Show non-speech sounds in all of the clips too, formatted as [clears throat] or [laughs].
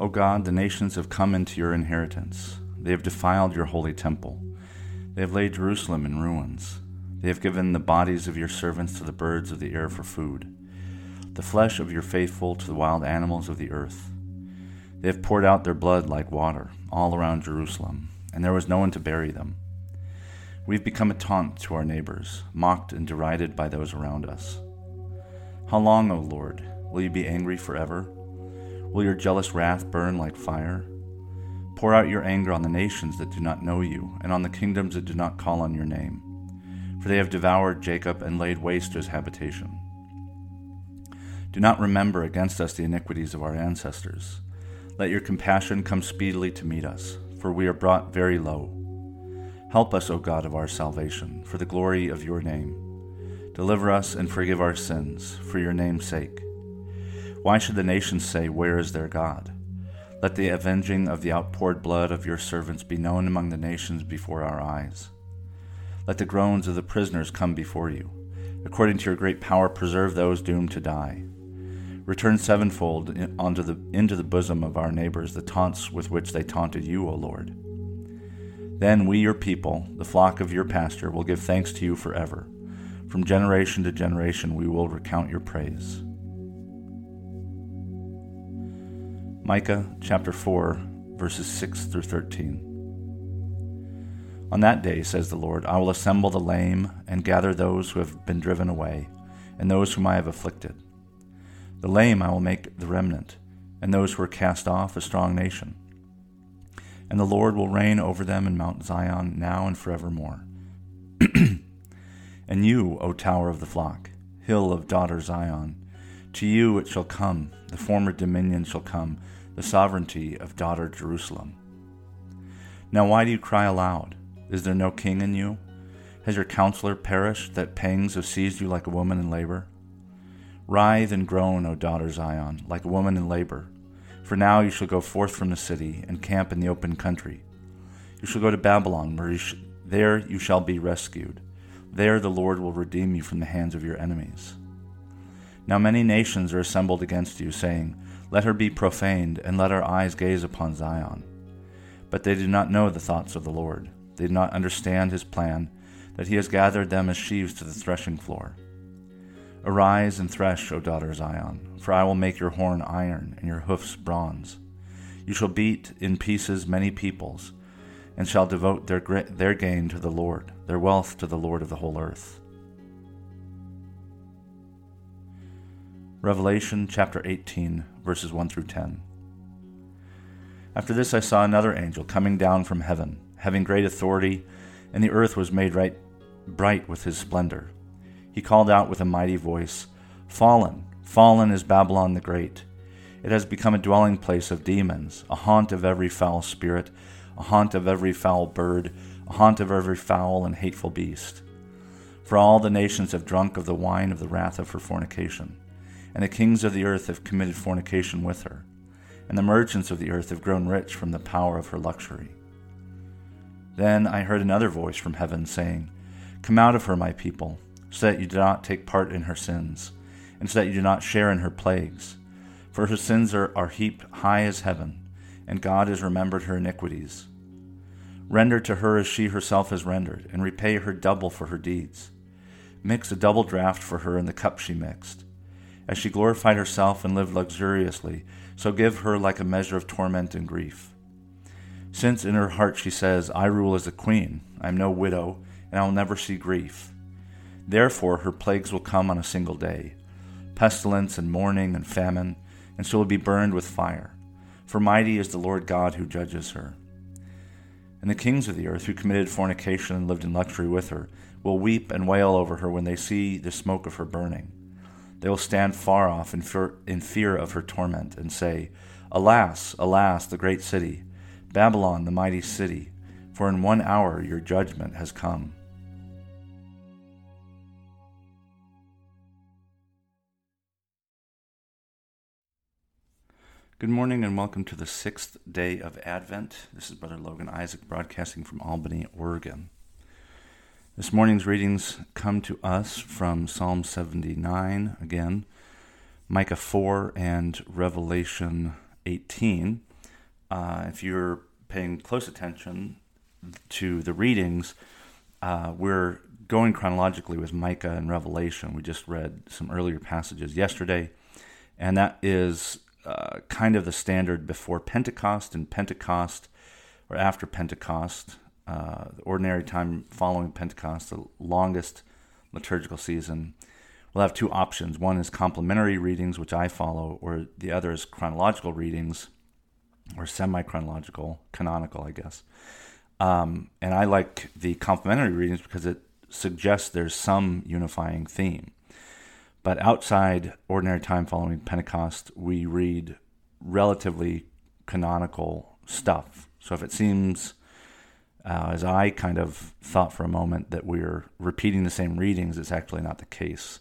O God, the nations have come into your inheritance. They have defiled your holy temple. They have laid Jerusalem in ruins. They have given the bodies of your servants to the birds of the air for food, the flesh of your faithful to the wild animals of the earth. They have poured out their blood like water all around Jerusalem, and there was no one to bury them. We've become a taunt to our neighbors, mocked and derided by those around us. How long, O Lord, will you be angry forever? Will your jealous wrath burn like fire? Pour out your anger on the nations that do not know you, and on the kingdoms that do not call on your name. For they have devoured Jacob and laid waste his habitation. Do not remember against us the iniquities of our ancestors. Let your compassion come speedily to meet us, for we are brought very low. Help us, O God of our salvation, for the glory of your name. Deliver us and forgive our sins, for your name's sake. Why should the nations say, Where is their God? Let the avenging of the outpoured blood of your servants be known among the nations before our eyes. Let the groans of the prisoners come before you. According to your great power, preserve those doomed to die. Return sevenfold onto the, into the bosom of our neighbors the taunts with which they taunted you, O Lord. Then we, your people, the flock of your pasture, will give thanks to you forever. From generation to generation, we will recount your praise. Micah chapter 4, verses 6 through 13. On that day, says the Lord, I will assemble the lame and gather those who have been driven away, and those whom I have afflicted. The lame I will make the remnant, and those who are cast off a strong nation. And the Lord will reign over them in Mount Zion now and forevermore. [clears throat] and you, O tower of the flock, hill of daughter Zion, to you it shall come, the former dominion shall come, the sovereignty of daughter Jerusalem. Now why do you cry aloud? Is there no king in you? Has your counselor perished, that pangs have seized you like a woman in labor? Writhe and groan, O daughter Zion, like a woman in labor. For now you shall go forth from the city and camp in the open country. You shall go to Babylon, where you sh- there you shall be rescued. There the Lord will redeem you from the hands of your enemies. Now many nations are assembled against you, saying, let her be profaned, and let our eyes gaze upon Zion. But they do not know the thoughts of the Lord. They do not understand his plan, that he has gathered them as sheaves to the threshing floor. Arise and thresh, O daughter Zion, for I will make your horn iron and your hoofs bronze. You shall beat in pieces many peoples, and shall devote their, their gain to the Lord, their wealth to the Lord of the whole earth. Revelation chapter 18, verses 1 through 10. After this I saw another angel coming down from heaven, having great authority, and the earth was made right, bright with his splendor. He called out with a mighty voice, Fallen, fallen is Babylon the Great. It has become a dwelling place of demons, a haunt of every foul spirit, a haunt of every foul bird, a haunt of every foul and hateful beast. For all the nations have drunk of the wine of the wrath of her fornication and the kings of the earth have committed fornication with her, and the merchants of the earth have grown rich from the power of her luxury. Then I heard another voice from heaven saying, Come out of her, my people, so that you do not take part in her sins, and so that you do not share in her plagues. For her sins are, are heaped high as heaven, and God has remembered her iniquities. Render to her as she herself has rendered, and repay her double for her deeds. Mix a double draught for her in the cup she mixed as she glorified herself and lived luxuriously, so give her like a measure of torment and grief. Since in her heart she says, I rule as a queen, I am no widow, and I will never see grief. Therefore her plagues will come on a single day pestilence and mourning and famine, and she will be burned with fire. For mighty is the Lord God who judges her. And the kings of the earth who committed fornication and lived in luxury with her will weep and wail over her when they see the smoke of her burning. They will stand far off in fear, in fear of her torment and say, Alas, alas, the great city, Babylon, the mighty city, for in one hour your judgment has come. Good morning and welcome to the sixth day of Advent. This is Brother Logan Isaac broadcasting from Albany, Oregon. This morning's readings come to us from Psalm 79 again, Micah 4, and Revelation 18. Uh, if you're paying close attention to the readings, uh, we're going chronologically with Micah and Revelation. We just read some earlier passages yesterday, and that is uh, kind of the standard before Pentecost and Pentecost or after Pentecost, uh, the ordinary time following Pentecost, the longest liturgical season. We'll have two options. One is complementary readings, which I follow, or the other is chronological readings, or semi chronological, canonical, I guess. Um, and I like the complementary readings because it suggests there's some unifying theme. But outside ordinary time following Pentecost, we read relatively canonical stuff. So if it seems, uh, as I kind of thought for a moment, that we're repeating the same readings, it's actually not the case.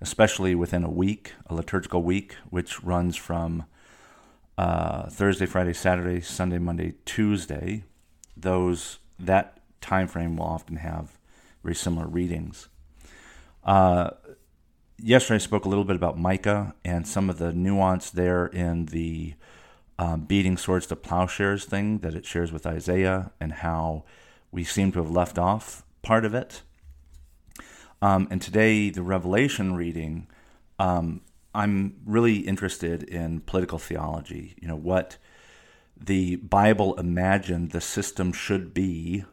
Especially within a week, a liturgical week, which runs from uh, Thursday, Friday, Saturday, Sunday, Monday, Tuesday. Those that time frame will often have very similar readings. Uh, yesterday I spoke a little bit about Micah and some of the nuance there in the um, beating swords to plowshares thing that it shares with Isaiah and how we seem to have left off part of it. Um, and today, the Revelation reading, um, I'm really interested in political theology. You know, what the Bible imagined the system should be,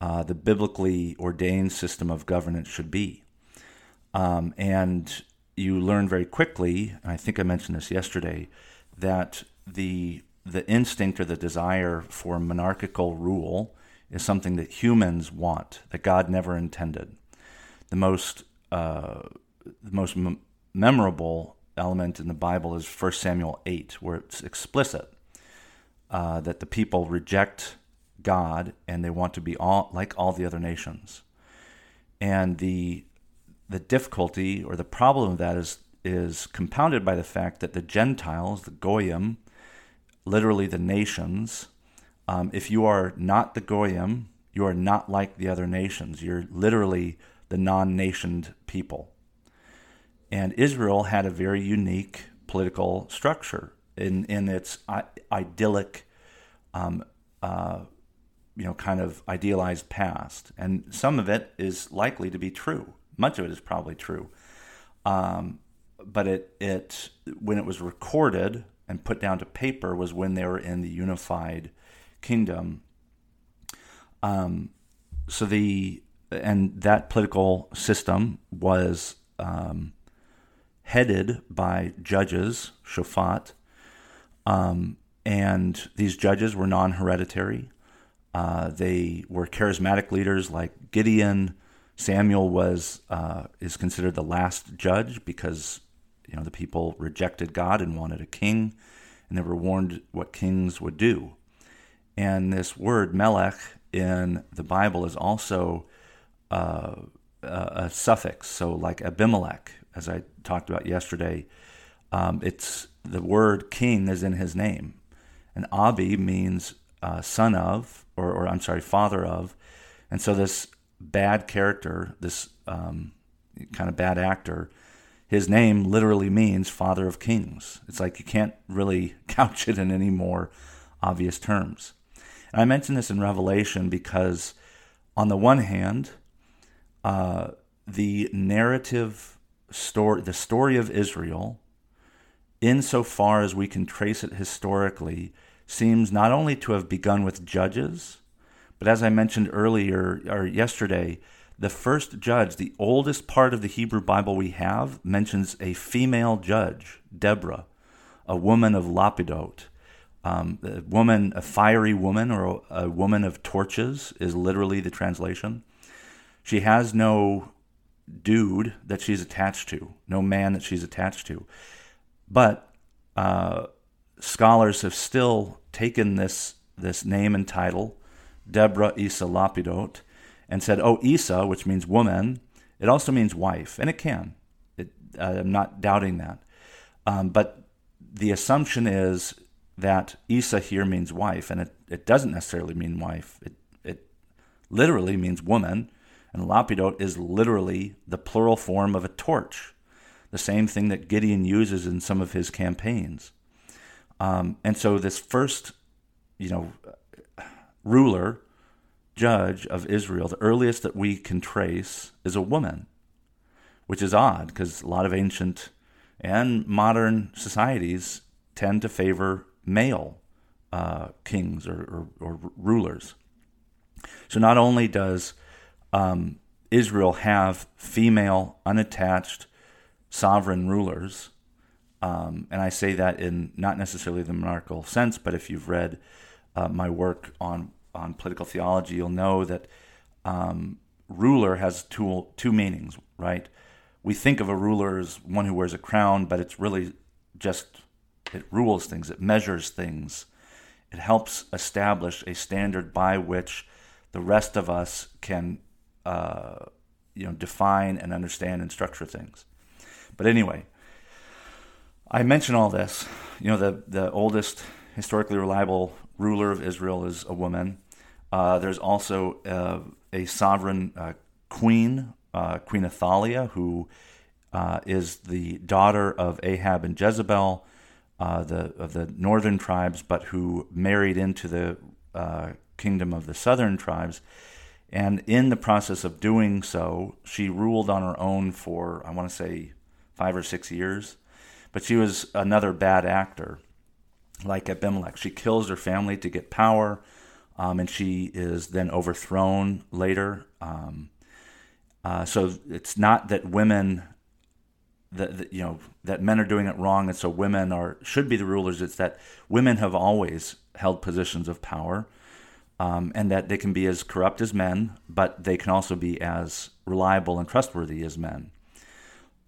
uh, the biblically ordained system of governance should be. Um, and you learn very quickly, and I think I mentioned this yesterday, that the the instinct or the desire for monarchical rule is something that humans want, that God never intended. The most uh, the most m- memorable element in the Bible is 1 Samuel 8, where it's explicit uh, that the people reject God and they want to be all like all the other nations. And the the difficulty or the problem of that is is compounded by the fact that the Gentiles, the goyim, literally the nations, um, if you are not the goyim, you are not like the other nations. You're literally the non-nationed people. And Israel had a very unique political structure in in its idyllic, um, uh, you know, kind of idealized past, and some of it is likely to be true much of it is probably true. Um, but it it when it was recorded and put down to paper was when they were in the unified kingdom. Um, so the and that political system was um, headed by judges, shofat, um, and these judges were non-hereditary. Uh, they were charismatic leaders like Gideon, Samuel was uh, is considered the last judge because you know the people rejected God and wanted a king, and they were warned what kings would do. And this word melech in the Bible is also uh, a, suffix. So like Abimelech, as I talked about yesterday, um, it's the word king is in his name, and Abi means uh, son of, or, or I'm sorry, father of, and so this bad character, this um, kind of bad actor, his name literally means Father of Kings. It's like you can't really [laughs] couch it in any more obvious terms. And I mention this in Revelation because, on the one hand, uh, the narrative story, the story of Israel, insofar as we can trace it historically, seems not only to have begun with judges, but as I mentioned earlier or yesterday, the first judge, the oldest part of the Hebrew Bible we have, mentions a female judge, Deborah, a woman of Lapidot. Um, a woman, a fiery woman, or a, woman of torches is literally the translation. She has no dude that she's attached to, no man that she's attached to. But uh, scholars have still taken this this name and title, Deborah Isa Lapidot, and said, "Oh, Isa, which means woman, it also means wife, and it can. It, I'm not doubting that, um, but the assumption is that Isa here means wife, and it, it doesn't necessarily mean wife. It it literally means woman, and lapidot is literally the plural form of a torch, the same thing that Gideon uses in some of his campaigns. Um, and so this first, you know, ruler, judge of Israel, the earliest that we can trace is a woman, which is odd because a lot of ancient and modern societies tend to favor male uh, kings or, or, or, rulers. So not only does um, Israel have female, unattached, sovereign rulers, um, and I say that in not necessarily the monarchical sense, but if you've read uh, my work on on political theology, you'll know that um, ruler has two two meanings. Right? We think of a ruler as one who wears a crown, but it's really just it rules things. It measures things. It helps establish a standard by which the rest of us can, uh, you know, define and understand and structure things. But anyway, I mention all this. You know, the, the oldest historically reliable ruler of Israel is a woman. Uh, there's also uh, a sovereign uh, queen, uh, Queen Athaliah, who uh, is the daughter of Ahab and Jezebel, the of the northern tribes, but who married into the kingdom of the southern tribes. And in the process of doing so, she ruled on her own for, I want to say, five or six years. But she was another bad actor, like Abimelech. She kills her family to get power, um, and she is then overthrown later. Um, uh, so it's not that women, that, that, you know, that men are doing it wrong, and so women are should be the rulers. It's that women have always held positions of power, um, and that they can be as corrupt as men, but they can also be as reliable and trustworthy as men.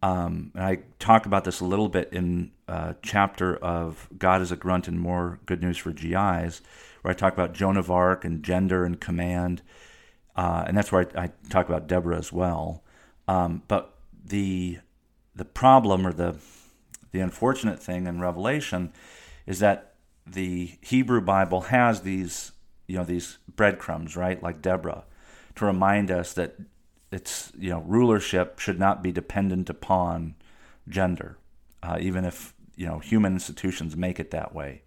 Um, and I talk about this a little bit in a chapter of God is a Grunt and More Good News for GIs, where I talk about Joan of Arc and gender and command. Uh, and that's where I, I, talk about Deborah as well. Um, but the the problem or the the unfortunate thing in Revelation is that the Hebrew Bible has these you know these breadcrumbs, right, like Deborah, to remind us that it's you know rulership should not be dependent upon gender, uh, even if you know human institutions make it that way.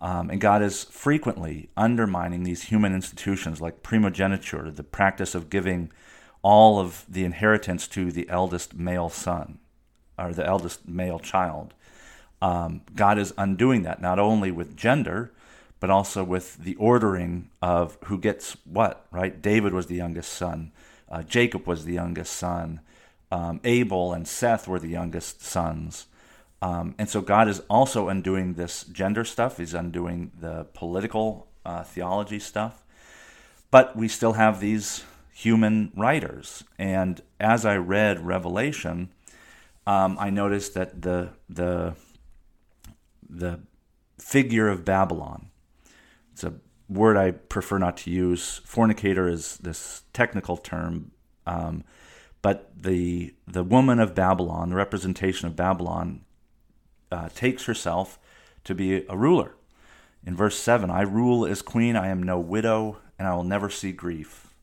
Um, and God is frequently undermining these human institutions like primogeniture, the practice of giving all of the inheritance to the eldest male son or the eldest male child. Um, God is undoing that not only with gender, but also with the ordering of who gets what, right? David was the youngest son. Uh, Jacob was the youngest son. Um, Abel and Seth were the youngest sons. Um, and so God is also undoing this gender stuff. He's undoing the political uh, theology stuff. But we still have these human writers. And as I read Revelation, um, I noticed that the the the figure of Babylon. It's a word I prefer not to use. Fornicator is this technical term, um, but the the woman of Babylon, the representation of Babylon, uh, takes herself to be a ruler. In verse seven, I rule as queen. I am no widow, and I will never see grief.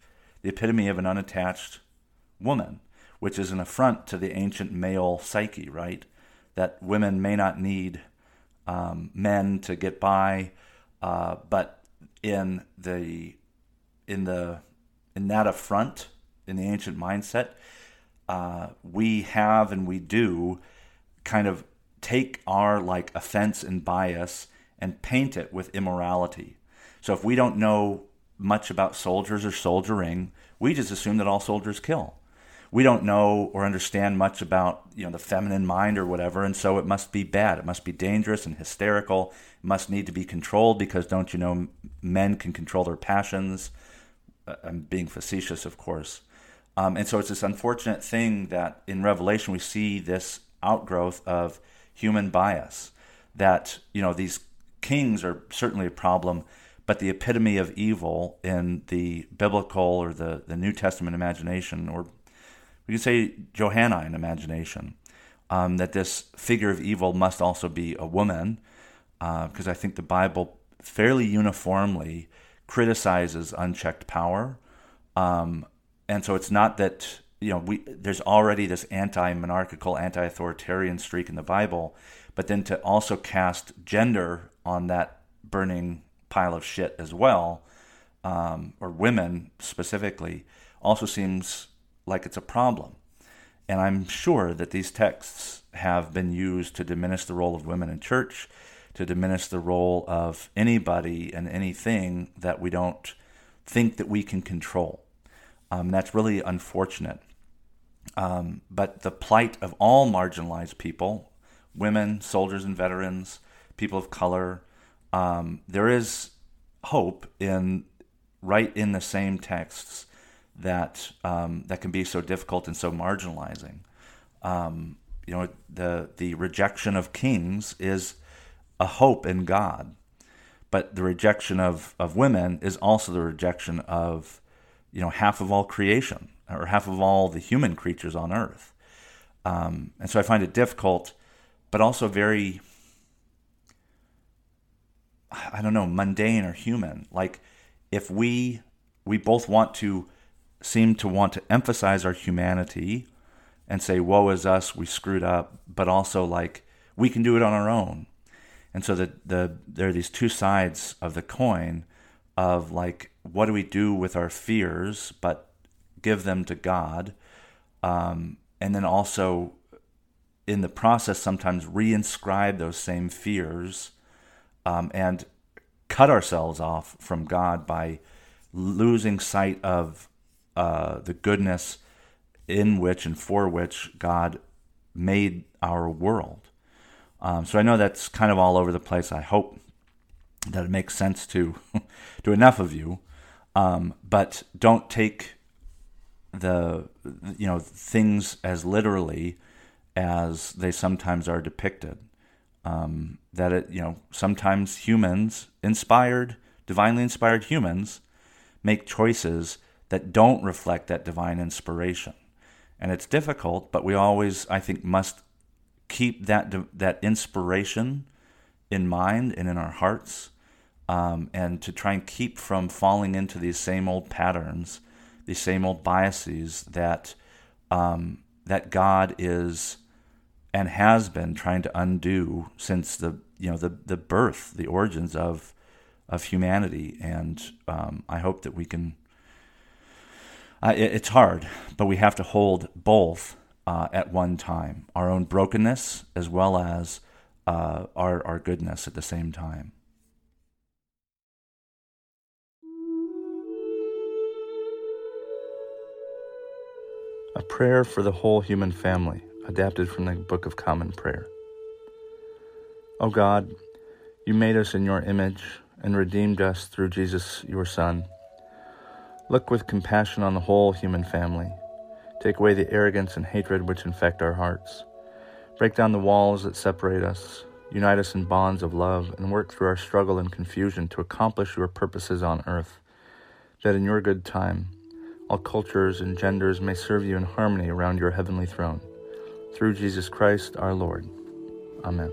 The epitome of an unattached woman, which is an affront to the ancient male psyche, right? That women may not need um, men to get by, uh, but in the in the in that affront in the ancient mindset, uh, we have and we do kind of take our like offense and bias and paint it with immorality. So if we don't know much about soldiers or soldiering, we just assume that all soldiers kill. We don't know or understand much about you know the feminine mind or whatever and so it must be bad. It must be dangerous and hysterical. It must need to be controlled because don't you know men can control their passions? Uh, i'm being facetious of course. Um, and so it's this unfortunate thing that in Revelation we see this outgrowth of human bias. That you know these kings are certainly a problem, but the epitome of evil in the biblical or the, the New Testament imagination, or we could say Johannine imagination, um, that this figure of evil must also be a woman, because uh, I think the Bible fairly uniformly criticizes unchecked power. Um, and so it's not that you know we there's already this anti-monarchical, anti-authoritarian streak in the Bible, but then to also cast gender on that burning pile of shit as well, um, or women specifically, also seems like it's a problem. And I'm sure that these texts have been used to diminish the role of women in church, to diminish the role of anybody and anything that we don't think that we can control. Um, that's really unfortunate. Um, but the plight of all marginalized people, women, soldiers and veterans, people of color, um, there is hope in right in the same texts that um, that can be so difficult and so marginalizing. Um, you know, the the rejection of kings is a hope in God, but the rejection of of women is also the rejection of you know half of all creation or half of all the human creatures on earth. Um, and so I find it difficult, but also very I don't know, mundane or human. Like if we we both want to seem to want to emphasize our humanity and say, woe is us, we screwed up, but also like we can do it on our own. And so the, the there are these two sides of the coin of like what do we do with our fears, but give them to God. Um, and then also in the process sometimes reinscribe those same fears um, and cut ourselves off from God by losing sight of uh, the goodness in which and for which God made our world. Um, so I know that's kind of all over the place. I hope that it makes sense to [laughs] to enough of you, um, but don't take the you know things as literally as they sometimes are depicted. Um, that it, you know, sometimes humans, inspired, divinely inspired humans, make choices that don't reflect that divine inspiration. And it's difficult, but we always, I think, must keep that that inspiration in mind and in our hearts, um, and to try and keep from falling into these same old patterns, these same old biases that um, that God is and has been trying to undo since the you know the the birth, the origins of of humanity. And um, I hope that we can. Uh, it, it's hard, but we have to hold both uh, at one time: our own brokenness as well as uh, our our goodness at the same time. A prayer for the whole human family adapted from the Book of Common Prayer. O God, you made us in your image and redeemed us through Jesus, your Son. Look with compassion on the whole human family. Take away the arrogance and hatred which infect our hearts. Break down the walls that separate us. Unite us in bonds of love and work through our struggle and confusion to accomplish your purposes on earth, that in your good time all cultures and genders may serve you in harmony around your heavenly throne through Jesus Christ our Lord. Amen.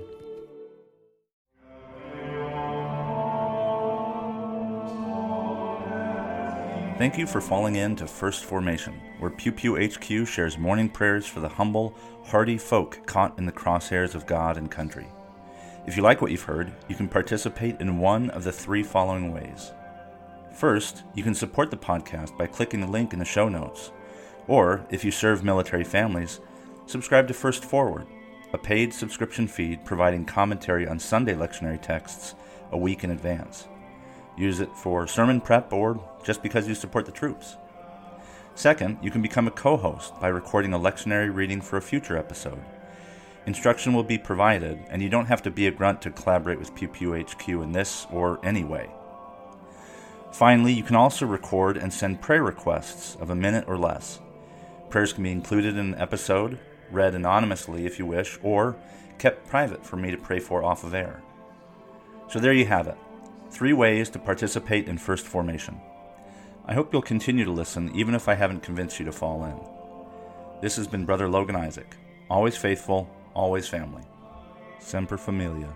Thank you for falling in to First Formation, where Pew Pew HQ shares morning prayers for the humble, hardy folk caught in the crosshairs of God and country. If you like what you've heard, you can participate in one of the three following ways. First, you can support the podcast by clicking the link in the show notes. Or, if you serve military families, subscribe to First Forward, a paid subscription feed providing commentary on Sunday lectionary texts a week in advance. Use it for sermon prep or just because you support the troops. Second, you can become a co host by recording a lectionary reading for a future episode. Instruction will be provided, and you don't have to be a grunt to collaborate with Pew Pew HQ in this or any way. Finally, you can also record and send prayer requests of a minute or less. Prayers can be included in an episode, read anonymously if you wish, or kept private for me to pray for off of air. So there you have it three ways to participate in First Formation. I hope you'll continue to listen, even if I haven't convinced you to fall in. This has been Brother Logan Isaac, always faithful, always family. Semper Familia.